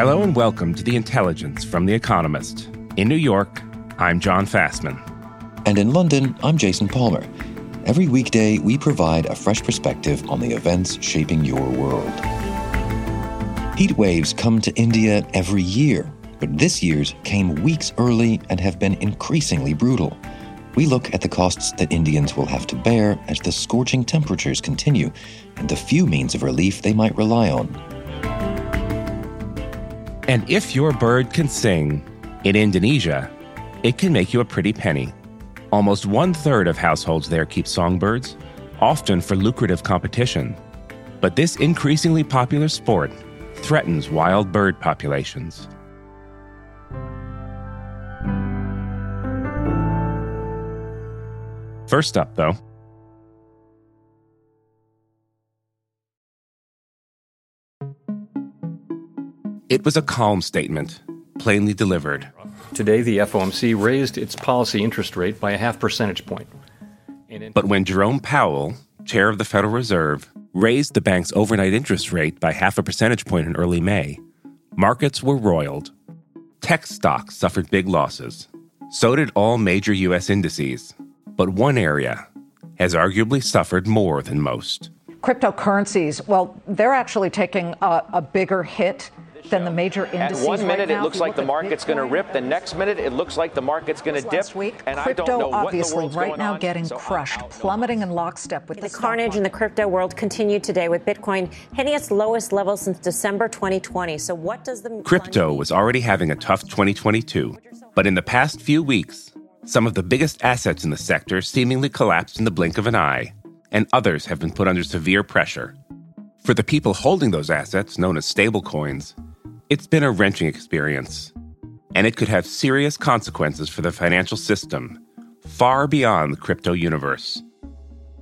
Hello and welcome to The Intelligence from The Economist. In New York, I'm John Fasman. And in London, I'm Jason Palmer. Every weekday, we provide a fresh perspective on the events shaping your world. Heat waves come to India every year, but this year's came weeks early and have been increasingly brutal. We look at the costs that Indians will have to bear as the scorching temperatures continue and the few means of relief they might rely on. And if your bird can sing in Indonesia, it can make you a pretty penny. Almost one third of households there keep songbirds, often for lucrative competition. But this increasingly popular sport threatens wild bird populations. First up, though, it was a calm statement, plainly delivered. Today, the FOMC raised its policy interest rate by a half percentage point. But when Jerome Powell, chair of the Federal Reserve, raised the bank's overnight interest rate by half a percentage point in early May, markets were roiled. Tech stocks suffered big losses. So did all major U.S. indices. But one area has arguably suffered more than most. Cryptocurrencies, well, they're actually taking a, a bigger hit than the major indices. At one minute, right now, it looks like the market's going to rip. The next minute, it looks like the market's going to dip. Last week, and crypto I don't know obviously what the right now on. getting So crushed, plummeting in lockstep with the, The stock carnage in the crypto world continued today with Bitcoin hitting its lowest level since December 2020. So, what does the Crypto was already having a tough 2022. But in the past few weeks, some of the biggest assets in the sector seemingly collapsed in the blink of an eye, and others have been put under severe pressure. For the people holding those assets, known as stablecoins, it's been a wrenching experience, and it could have serious consequences for the financial system, far beyond the crypto universe.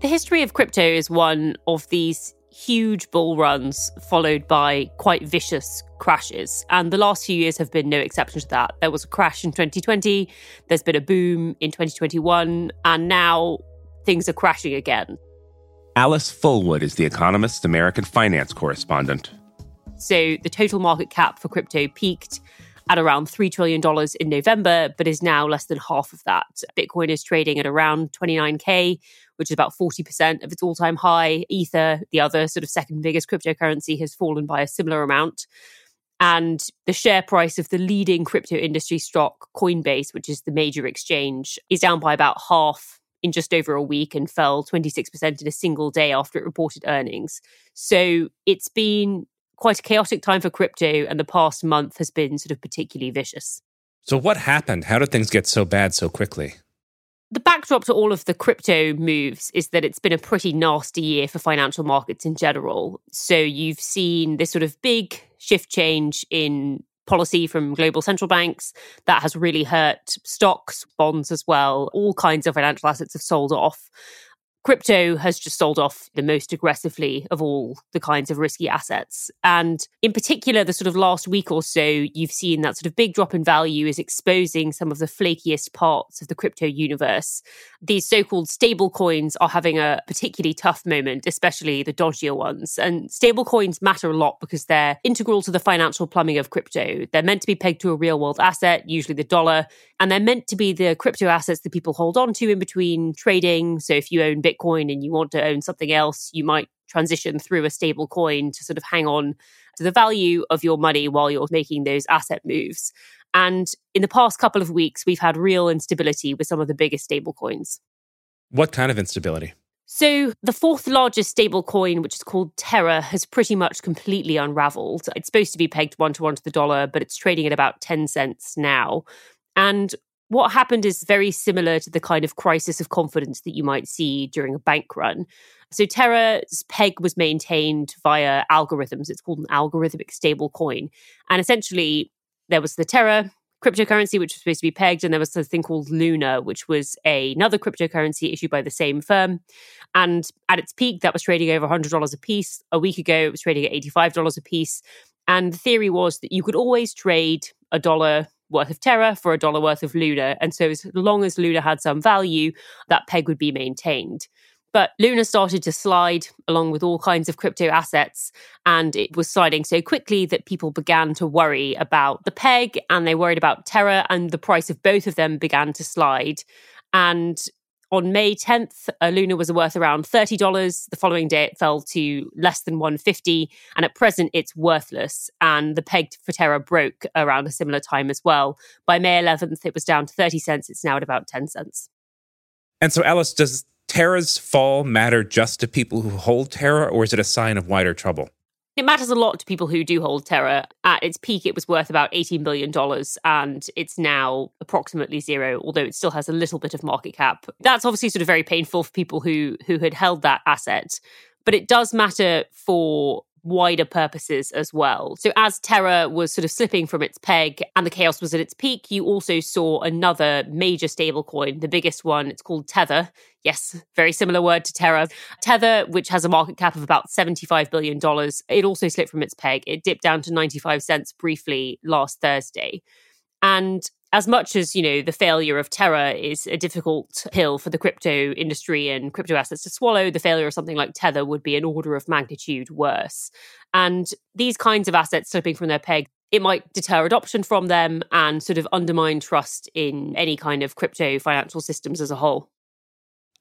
The history of crypto is one of these huge bull runs followed by quite vicious crashes. And the last few years have been no exception to that. There was a crash in 2020, there's been a boom in 2021, and now things are crashing again. Alice Fullwood is The Economist's American finance correspondent. So the total market cap for crypto peaked at around $3 trillion in November, but is now less than half of that. Bitcoin is trading at around 29K, which is about 40% of its all time high. Ether, the other sort of second biggest cryptocurrency, has fallen by a similar amount. And the share price of the leading crypto industry stock, Coinbase, which is the major exchange, is down by about half in just over a week and fell 26% in a single day after it reported earnings. So it's been quite a chaotic time for crypto, and the past month has been sort of particularly vicious. So, what happened? How did things get so bad so quickly? The backdrop to all of the crypto moves is that it's been a pretty nasty year for financial markets in general. So, you've seen this sort of big shift change in policy from global central banks that has really hurt stocks, bonds as well. All kinds of financial assets have sold off. Crypto has just sold off the most aggressively of all the kinds of risky assets. And in particular, the sort of last week or so, you've seen that sort of big drop in value is exposing some of the flakiest parts of the crypto universe. These so called stable coins are having a particularly tough moment, especially the dodgier ones. And stable coins matter a lot because they're integral to the financial plumbing of crypto. They're meant to be pegged to a real world asset, usually the dollar, and they're meant to be the crypto assets that people hold on to in between trading. So if you own Bitcoin and you want to own something else, you might transition through a stable coin to sort of hang on to the value of your money while you're making those asset moves. And in the past couple of weeks, we've had real instability with some of the biggest stable coins. What kind of instability? So, the fourth largest stable coin, which is called Terra, has pretty much completely unraveled. It's supposed to be pegged one to one to the dollar, but it's trading at about 10 cents now. And what happened is very similar to the kind of crisis of confidence that you might see during a bank run. So Terra's peg was maintained via algorithms. It's called an algorithmic stable coin. And essentially, there was the Terra cryptocurrency, which was supposed to be pegged, and there was a thing called Luna, which was a, another cryptocurrency issued by the same firm. And at its peak, that was trading over $100 a piece. A week ago, it was trading at $85 a piece. And the theory was that you could always trade a dollar worth of Terra for a dollar worth of Luna. And so, as long as Luna had some value, that peg would be maintained. But Luna started to slide along with all kinds of crypto assets, and it was sliding so quickly that people began to worry about the peg and they worried about Terra, and the price of both of them began to slide. And on May 10th, uh, Luna was worth around $30. The following day, it fell to less than 150 and at present, it's worthless. And the peg for Terra broke around a similar time as well. By May 11th, it was down to 30 cents. It's now at about 10 cents. And so, Alice, does Terra's fall matter just to people who hold Terra, or is it a sign of wider trouble? It matters a lot to people who do hold Terra. At its peak, it was worth about $18 billion, and it's now approximately zero, although it still has a little bit of market cap. That's obviously sort of very painful for people who, who had held that asset. But it does matter for wider purposes as well. So, as Terra was sort of slipping from its peg and the chaos was at its peak, you also saw another major stablecoin, the biggest one. It's called Tether. Yes, very similar word to Terra. Tether, which has a market cap of about $75 billion, it also slipped from its peg. It dipped down to 95 cents briefly last Thursday. And as much as you know the failure of terra is a difficult pill for the crypto industry and crypto assets to swallow the failure of something like tether would be an order of magnitude worse. And these kinds of assets slipping from their peg it might deter adoption from them and sort of undermine trust in any kind of crypto financial systems as a whole.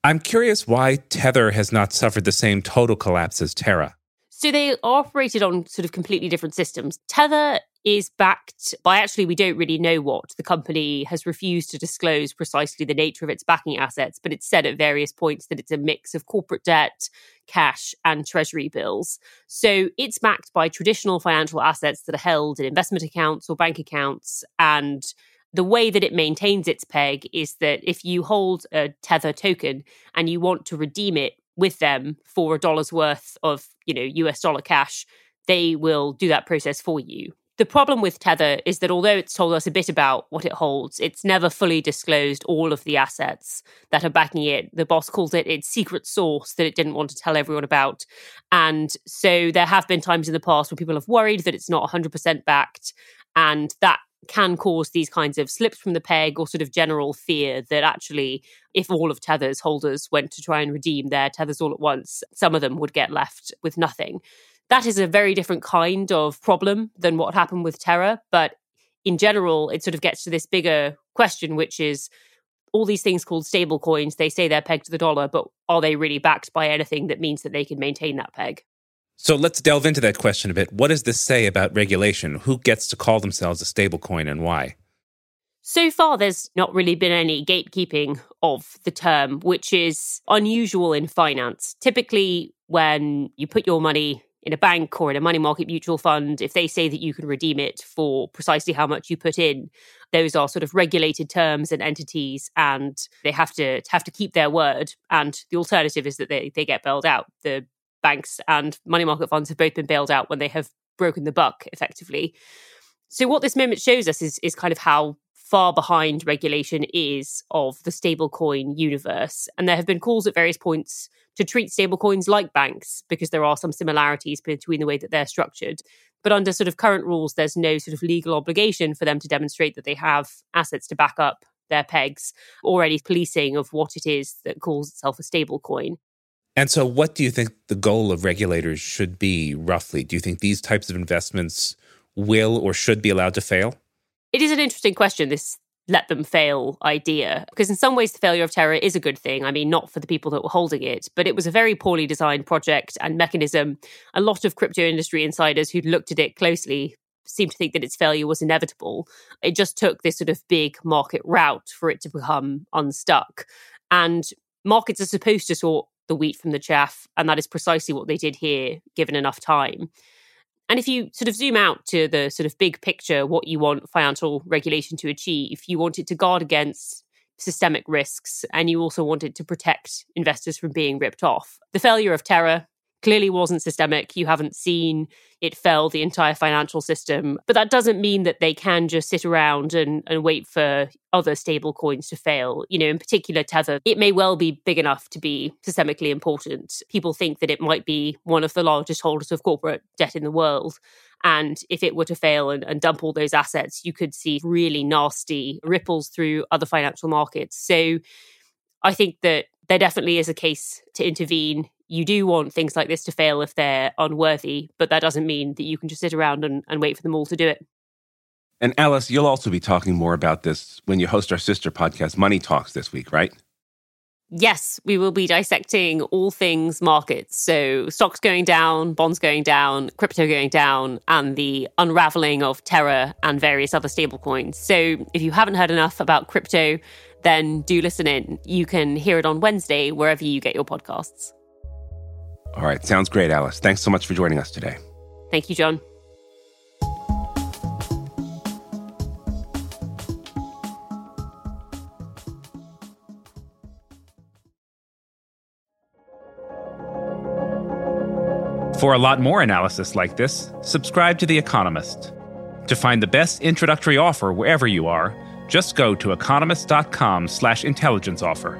I'm curious why tether has not suffered the same total collapse as terra. So they operated on sort of completely different systems. Tether is backed by actually, we don't really know what. The company has refused to disclose precisely the nature of its backing assets, but it's said at various points that it's a mix of corporate debt, cash, and treasury bills. So it's backed by traditional financial assets that are held in investment accounts or bank accounts. And the way that it maintains its peg is that if you hold a Tether token and you want to redeem it with them for a dollar's worth of, you know, US dollar cash, they will do that process for you. The problem with Tether is that although it's told us a bit about what it holds, it's never fully disclosed all of the assets that are backing it. The boss calls it its secret source that it didn't want to tell everyone about. And so there have been times in the past where people have worried that it's not 100% backed. And that can cause these kinds of slips from the peg or sort of general fear that actually, if all of Tether's holders went to try and redeem their Tethers all at once, some of them would get left with nothing. That is a very different kind of problem than what happened with Terra. But in general, it sort of gets to this bigger question, which is all these things called stable coins, they say they're pegged to the dollar, but are they really backed by anything that means that they can maintain that peg? So let's delve into that question a bit. What does this say about regulation? Who gets to call themselves a stablecoin and why? So far, there's not really been any gatekeeping of the term, which is unusual in finance. Typically, when you put your money in a bank or in a money market mutual fund, if they say that you can redeem it for precisely how much you put in, those are sort of regulated terms and entities, and they have to have to keep their word. And the alternative is that they they get bailed out. The banks and money market funds have both been bailed out when they have broken the buck effectively. So what this moment shows us is is kind of how far behind regulation is of the stablecoin universe. And there have been calls at various points to treat stablecoins like banks because there are some similarities between the way that they're structured. But under sort of current rules, there's no sort of legal obligation for them to demonstrate that they have assets to back up their pegs or any policing of what it is that calls itself a stablecoin. And so, what do you think the goal of regulators should be roughly? Do you think these types of investments will or should be allowed to fail? It is an interesting question, this let them fail idea, because in some ways, the failure of Terra is a good thing. I mean, not for the people that were holding it, but it was a very poorly designed project and mechanism. A lot of crypto industry insiders who'd looked at it closely seem to think that its failure was inevitable. It just took this sort of big market route for it to become unstuck. And markets are supposed to sort the wheat from the chaff. And that is precisely what they did here, given enough time. And if you sort of zoom out to the sort of big picture, what you want financial regulation to achieve, you want it to guard against systemic risks and you also wanted to protect investors from being ripped off. The failure of Terra clearly wasn't systemic. You haven't seen it fell the entire financial system. But that doesn't mean that they can just sit around and, and wait for other stable coins to fail. You know, in particular, Tether, it may well be big enough to be systemically important. People think that it might be one of the largest holders of corporate debt in the world. And if it were to fail and, and dump all those assets, you could see really nasty ripples through other financial markets. So I think that there definitely is a case to intervene you do want things like this to fail if they're unworthy, but that doesn't mean that you can just sit around and, and wait for them all to do it. And Alice, you'll also be talking more about this when you host our sister podcast, Money Talks, this week, right? Yes, we will be dissecting all things markets. So, stocks going down, bonds going down, crypto going down, and the unraveling of Terra and various other stablecoins. So, if you haven't heard enough about crypto, then do listen in. You can hear it on Wednesday, wherever you get your podcasts. All right. Sounds great, Alice. Thanks so much for joining us today. Thank you, John. For a lot more analysis like this, subscribe to The Economist. To find the best introductory offer wherever you are, just go to economist.com slash intelligence offer.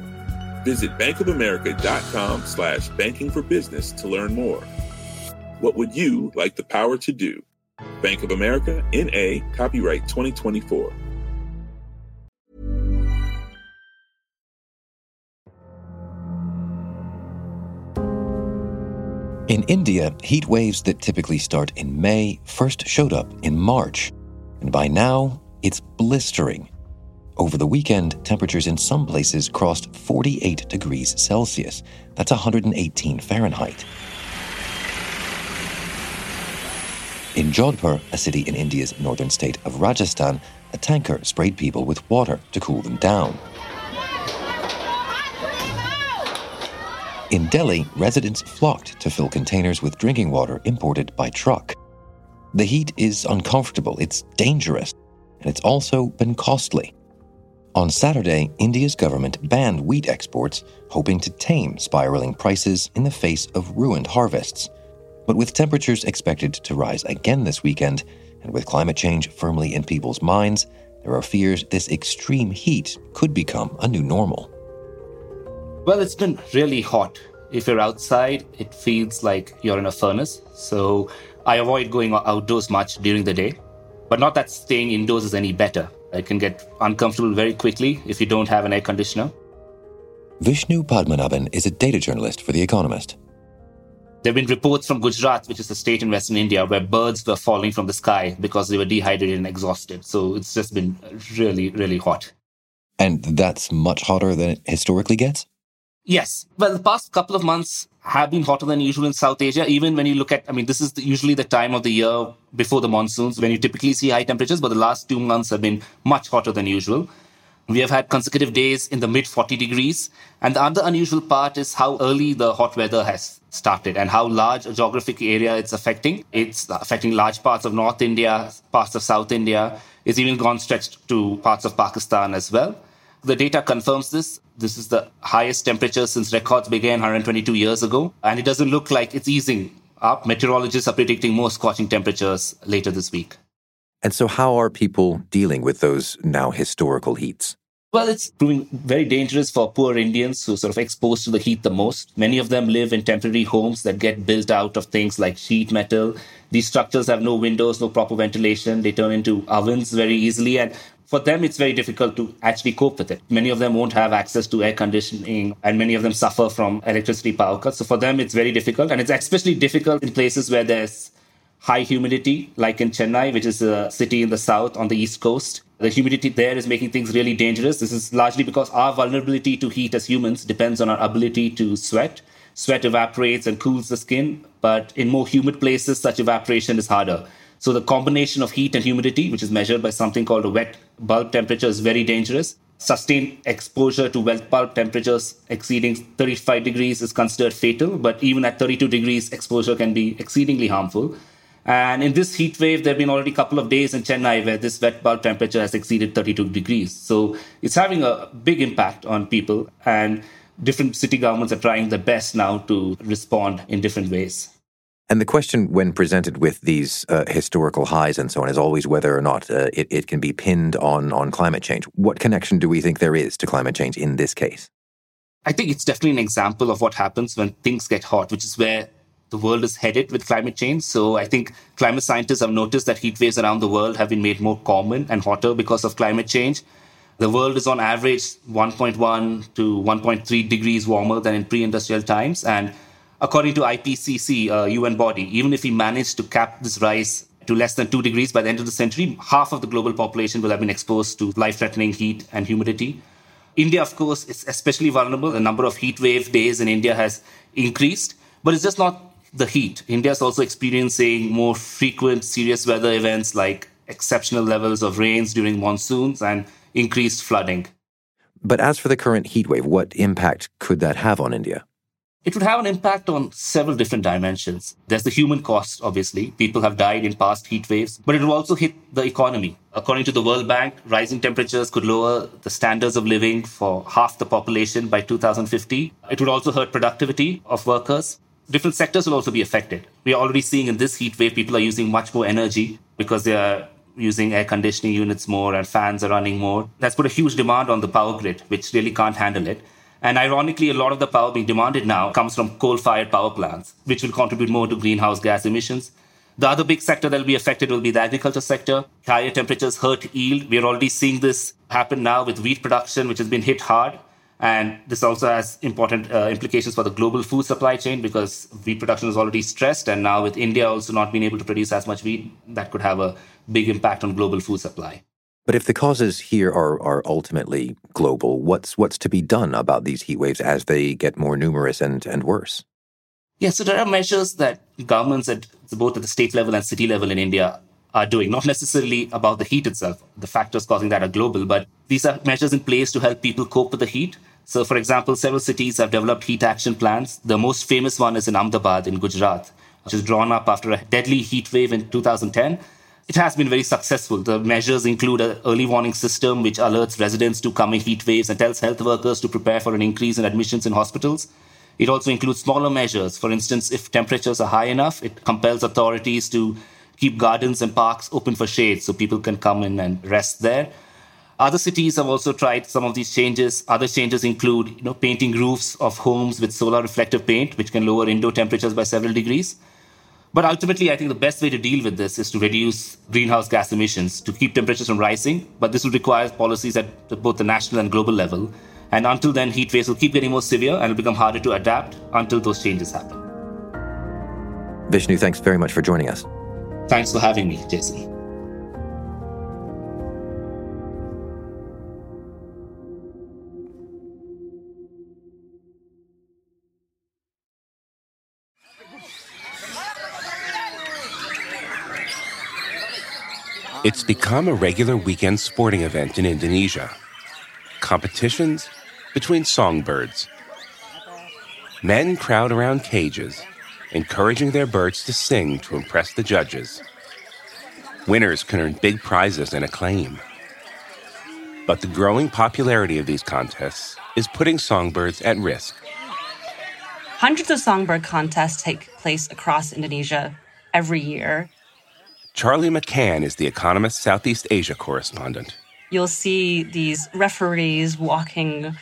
Visit bankofamerica.com slash banking for business to learn more. What would you like the power to do? Bank of America, N.A., copyright 2024. In India, heat waves that typically start in May first showed up in March. And by now, it's blistering. Over the weekend, temperatures in some places crossed 48 degrees Celsius. That's 118 Fahrenheit. In Jodhpur, a city in India's northern state of Rajasthan, a tanker sprayed people with water to cool them down. In Delhi, residents flocked to fill containers with drinking water imported by truck. The heat is uncomfortable, it's dangerous, and it's also been costly. On Saturday, India's government banned wheat exports, hoping to tame spiraling prices in the face of ruined harvests. But with temperatures expected to rise again this weekend, and with climate change firmly in people's minds, there are fears this extreme heat could become a new normal. Well, it's been really hot. If you're outside, it feels like you're in a furnace. So I avoid going outdoors much during the day. But not that staying indoors is any better. It can get uncomfortable very quickly if you don't have an air conditioner. Vishnu Padmanabhan is a data journalist for The Economist. There have been reports from Gujarat, which is a state in Western India, where birds were falling from the sky because they were dehydrated and exhausted. So it's just been really, really hot. And that's much hotter than it historically gets? Yes. Well, the past couple of months have been hotter than usual in South Asia. Even when you look at, I mean, this is the, usually the time of the year before the monsoons when you typically see high temperatures, but the last two months have been much hotter than usual. We have had consecutive days in the mid 40 degrees. And the other unusual part is how early the hot weather has started and how large a geographic area it's affecting. It's affecting large parts of North India, parts of South India. It's even gone stretched to parts of Pakistan as well. The data confirms this. This is the highest temperature since records began 122 years ago, and it doesn't look like it's easing up. Meteorologists are predicting more scorching temperatures later this week. And so, how are people dealing with those now historical heats? Well, it's proving very dangerous for poor Indians who are sort of exposed to the heat the most. Many of them live in temporary homes that get built out of things like sheet metal. These structures have no windows, no proper ventilation. They turn into ovens very easily. And for them, it's very difficult to actually cope with it. Many of them won't have access to air conditioning, and many of them suffer from electricity power cuts. So for them, it's very difficult. And it's especially difficult in places where there's high humidity, like in Chennai, which is a city in the south on the east coast the humidity there is making things really dangerous. This is largely because our vulnerability to heat as humans depends on our ability to sweat. Sweat evaporates and cools the skin, but in more humid places, such evaporation is harder. So the combination of heat and humidity, which is measured by something called a wet bulb temperature, is very dangerous. Sustained exposure to wet bulb temperatures exceeding 35 degrees is considered fatal, but even at 32 degrees, exposure can be exceedingly harmful. And in this heat wave, there have been already a couple of days in Chennai where this wet bulb temperature has exceeded 32 degrees. So it's having a big impact on people, and different city governments are trying their best now to respond in different ways. And the question, when presented with these uh, historical highs and so on, is always whether or not uh, it, it can be pinned on, on climate change. What connection do we think there is to climate change in this case? I think it's definitely an example of what happens when things get hot, which is where the world is headed with climate change. So I think climate scientists have noticed that heat waves around the world have been made more common and hotter because of climate change. The world is on average 1.1 to 1.3 degrees warmer than in pre industrial times. And according to IPCC, a UN uh, body, even if we manage to cap this rise to less than 2 degrees by the end of the century, half of the global population will have been exposed to life threatening heat and humidity. India, of course, is especially vulnerable. The number of heat wave days in India has increased, but it's just not the heat. India is also experiencing more frequent serious weather events like exceptional levels of rains during monsoons and increased flooding. But as for the current heat wave, what impact could that have on India? It would have an impact on several different dimensions. There's the human cost, obviously. People have died in past heat waves, but it will also hit the economy. According to the World Bank, rising temperatures could lower the standards of living for half the population by 2050. It would also hurt productivity of workers different sectors will also be affected. We are already seeing in this heat wave, people are using much more energy because they are using air conditioning units more and fans are running more. That's put a huge demand on the power grid, which really can't handle it. And ironically, a lot of the power being demanded now comes from coal fired power plants, which will contribute more to greenhouse gas emissions. The other big sector that will be affected will be the agriculture sector. Higher temperatures hurt yield. We are already seeing this happen now with wheat production, which has been hit hard. And this also has important uh, implications for the global food supply chain because wheat production is already stressed. And now, with India also not being able to produce as much wheat, that could have a big impact on global food supply. But if the causes here are, are ultimately global, what's, what's to be done about these heat waves as they get more numerous and, and worse? Yeah, so there are measures that governments at both at the state level and city level in India are doing, not necessarily about the heat itself. The factors causing that are global, but these are measures in place to help people cope with the heat so, for example, several cities have developed heat action plans. The most famous one is in Ahmedabad in Gujarat, which was drawn up after a deadly heat wave in 2010. It has been very successful. The measures include an early warning system which alerts residents to coming heat waves and tells health workers to prepare for an increase in admissions in hospitals. It also includes smaller measures. For instance, if temperatures are high enough, it compels authorities to keep gardens and parks open for shade so people can come in and rest there. Other cities have also tried some of these changes. Other changes include, you know, painting roofs of homes with solar reflective paint, which can lower indoor temperatures by several degrees. But ultimately, I think the best way to deal with this is to reduce greenhouse gas emissions to keep temperatures from rising. But this will require policies at both the national and global level. And until then, heat waves will keep getting more severe and it'll become harder to adapt until those changes happen. Vishnu, thanks very much for joining us. Thanks for having me, Jason. It's become a regular weekend sporting event in Indonesia. Competitions between songbirds. Men crowd around cages, encouraging their birds to sing to impress the judges. Winners can earn big prizes and acclaim. But the growing popularity of these contests is putting songbirds at risk. Hundreds of songbird contests take place across Indonesia every year Charlie McCann is the Economist Southeast Asia correspondent. you'll see these referees walking,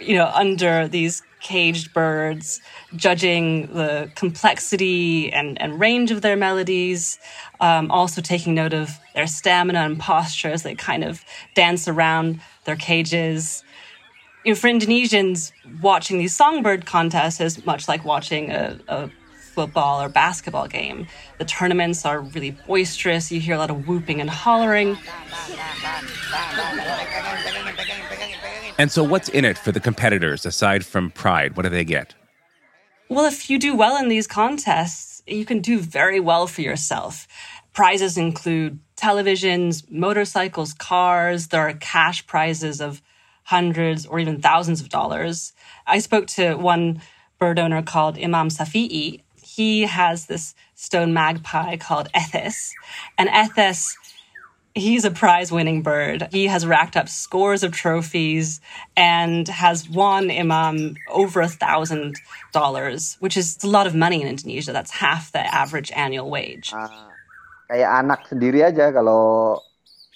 you know, under these caged birds, judging the complexity and, and range of their melodies, um, also taking note of their stamina and posture as they kind of dance around their cages. You know, for Indonesians, watching these songbird contests is much like watching a, a football or basketball game. The tournaments are really boisterous. You hear a lot of whooping and hollering. And so, what's in it for the competitors aside from pride? What do they get? Well, if you do well in these contests, you can do very well for yourself. Prizes include televisions, motorcycles, cars. There are cash prizes of hundreds or even thousands of dollars. I spoke to one bird owner called Imam Safi'i, he has this stone magpie called Ethes. And Ethes, he's a prize winning bird. He has racked up scores of trophies and has won Imam over a thousand dollars, which is a lot of money in Indonesia. That's half the average annual wage. Uh, kayak anak sendiri aja kalau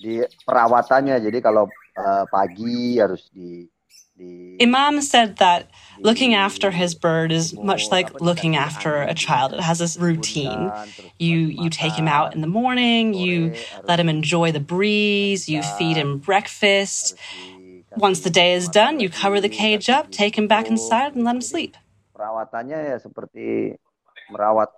di perawatannya. Jadi kalau uh, pagi harus di Imam said that looking after his bird is much like looking after a child. It has this routine. You you take him out in the morning, you let him enjoy the breeze, you feed him breakfast. Once the day is done, you cover the cage up, take him back inside and let him sleep. Perawatannya ya seperti merawat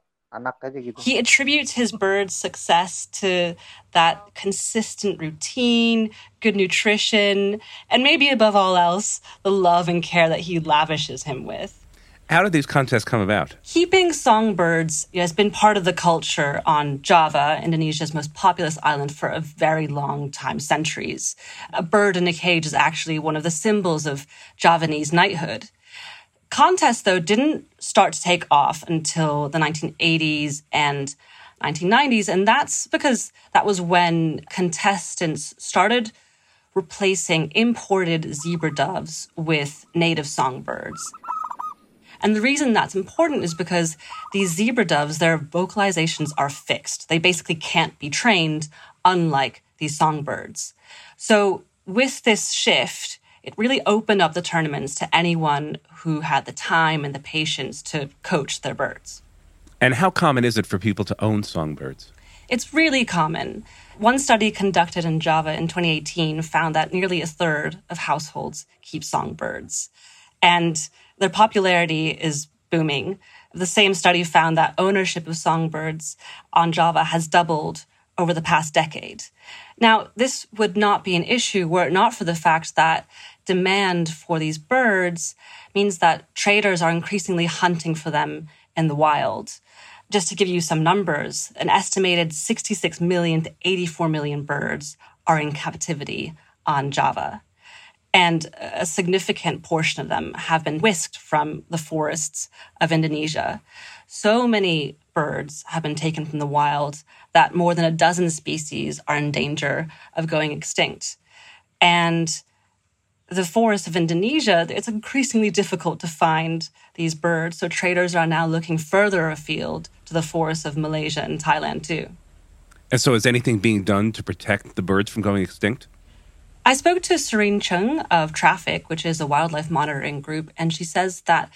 he attributes his bird's success to that consistent routine, good nutrition, and maybe above all else, the love and care that he lavishes him with. How did these contests come about? Keeping songbirds has been part of the culture on Java, Indonesia's most populous island, for a very long time, centuries. A bird in a cage is actually one of the symbols of Javanese knighthood. Contests, though, didn't start to take off until the 1980s and 1990s. And that's because that was when contestants started replacing imported zebra doves with native songbirds. And the reason that's important is because these zebra doves, their vocalizations are fixed. They basically can't be trained, unlike these songbirds. So, with this shift, it really opened up the tournaments to anyone who had the time and the patience to coach their birds. And how common is it for people to own songbirds? It's really common. One study conducted in Java in 2018 found that nearly a third of households keep songbirds. And their popularity is booming. The same study found that ownership of songbirds on Java has doubled over the past decade. Now, this would not be an issue were it not for the fact that demand for these birds means that traders are increasingly hunting for them in the wild. Just to give you some numbers, an estimated 66 million to 84 million birds are in captivity on Java. And a significant portion of them have been whisked from the forests of Indonesia. So many birds have been taken from the wild that more than a dozen species are in danger of going extinct. And the forests of Indonesia, it's increasingly difficult to find these birds. So traders are now looking further afield to the forests of Malaysia and Thailand too. And so, is anything being done to protect the birds from going extinct? I spoke to Serene Chng of Traffic, which is a wildlife monitoring group, and she says that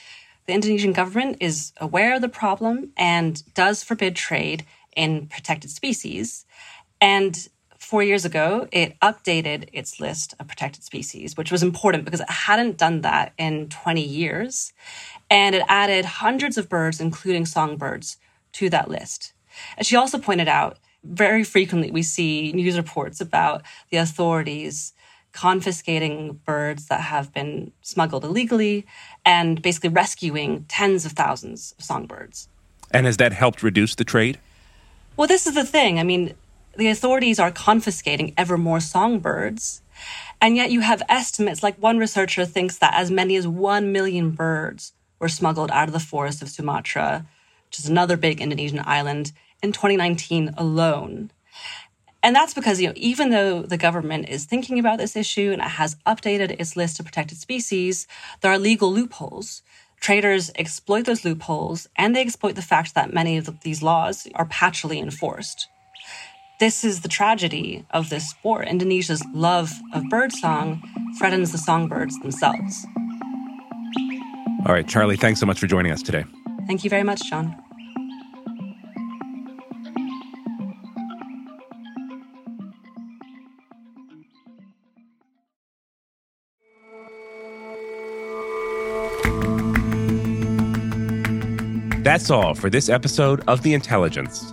the Indonesian government is aware of the problem and does forbid trade in protected species. And four years ago, it updated its list of protected species, which was important because it hadn't done that in 20 years. And it added hundreds of birds, including songbirds, to that list. And she also pointed out very frequently we see news reports about the authorities confiscating birds that have been smuggled illegally and basically rescuing tens of thousands of songbirds. And has that helped reduce the trade? Well, this is the thing. I mean, the authorities are confiscating ever more songbirds. And yet you have estimates, like one researcher thinks that as many as 1 million birds were smuggled out of the forest of Sumatra, which is another big Indonesian island, in 2019 alone. And that's because, you know, even though the government is thinking about this issue and it has updated its list of protected species, there are legal loopholes. Traders exploit those loopholes and they exploit the fact that many of these laws are patchily enforced. This is the tragedy of this sport. Indonesia's love of birdsong threatens the songbirds themselves. All right, Charlie, thanks so much for joining us today. Thank you very much, John. That's all for this episode of The Intelligence.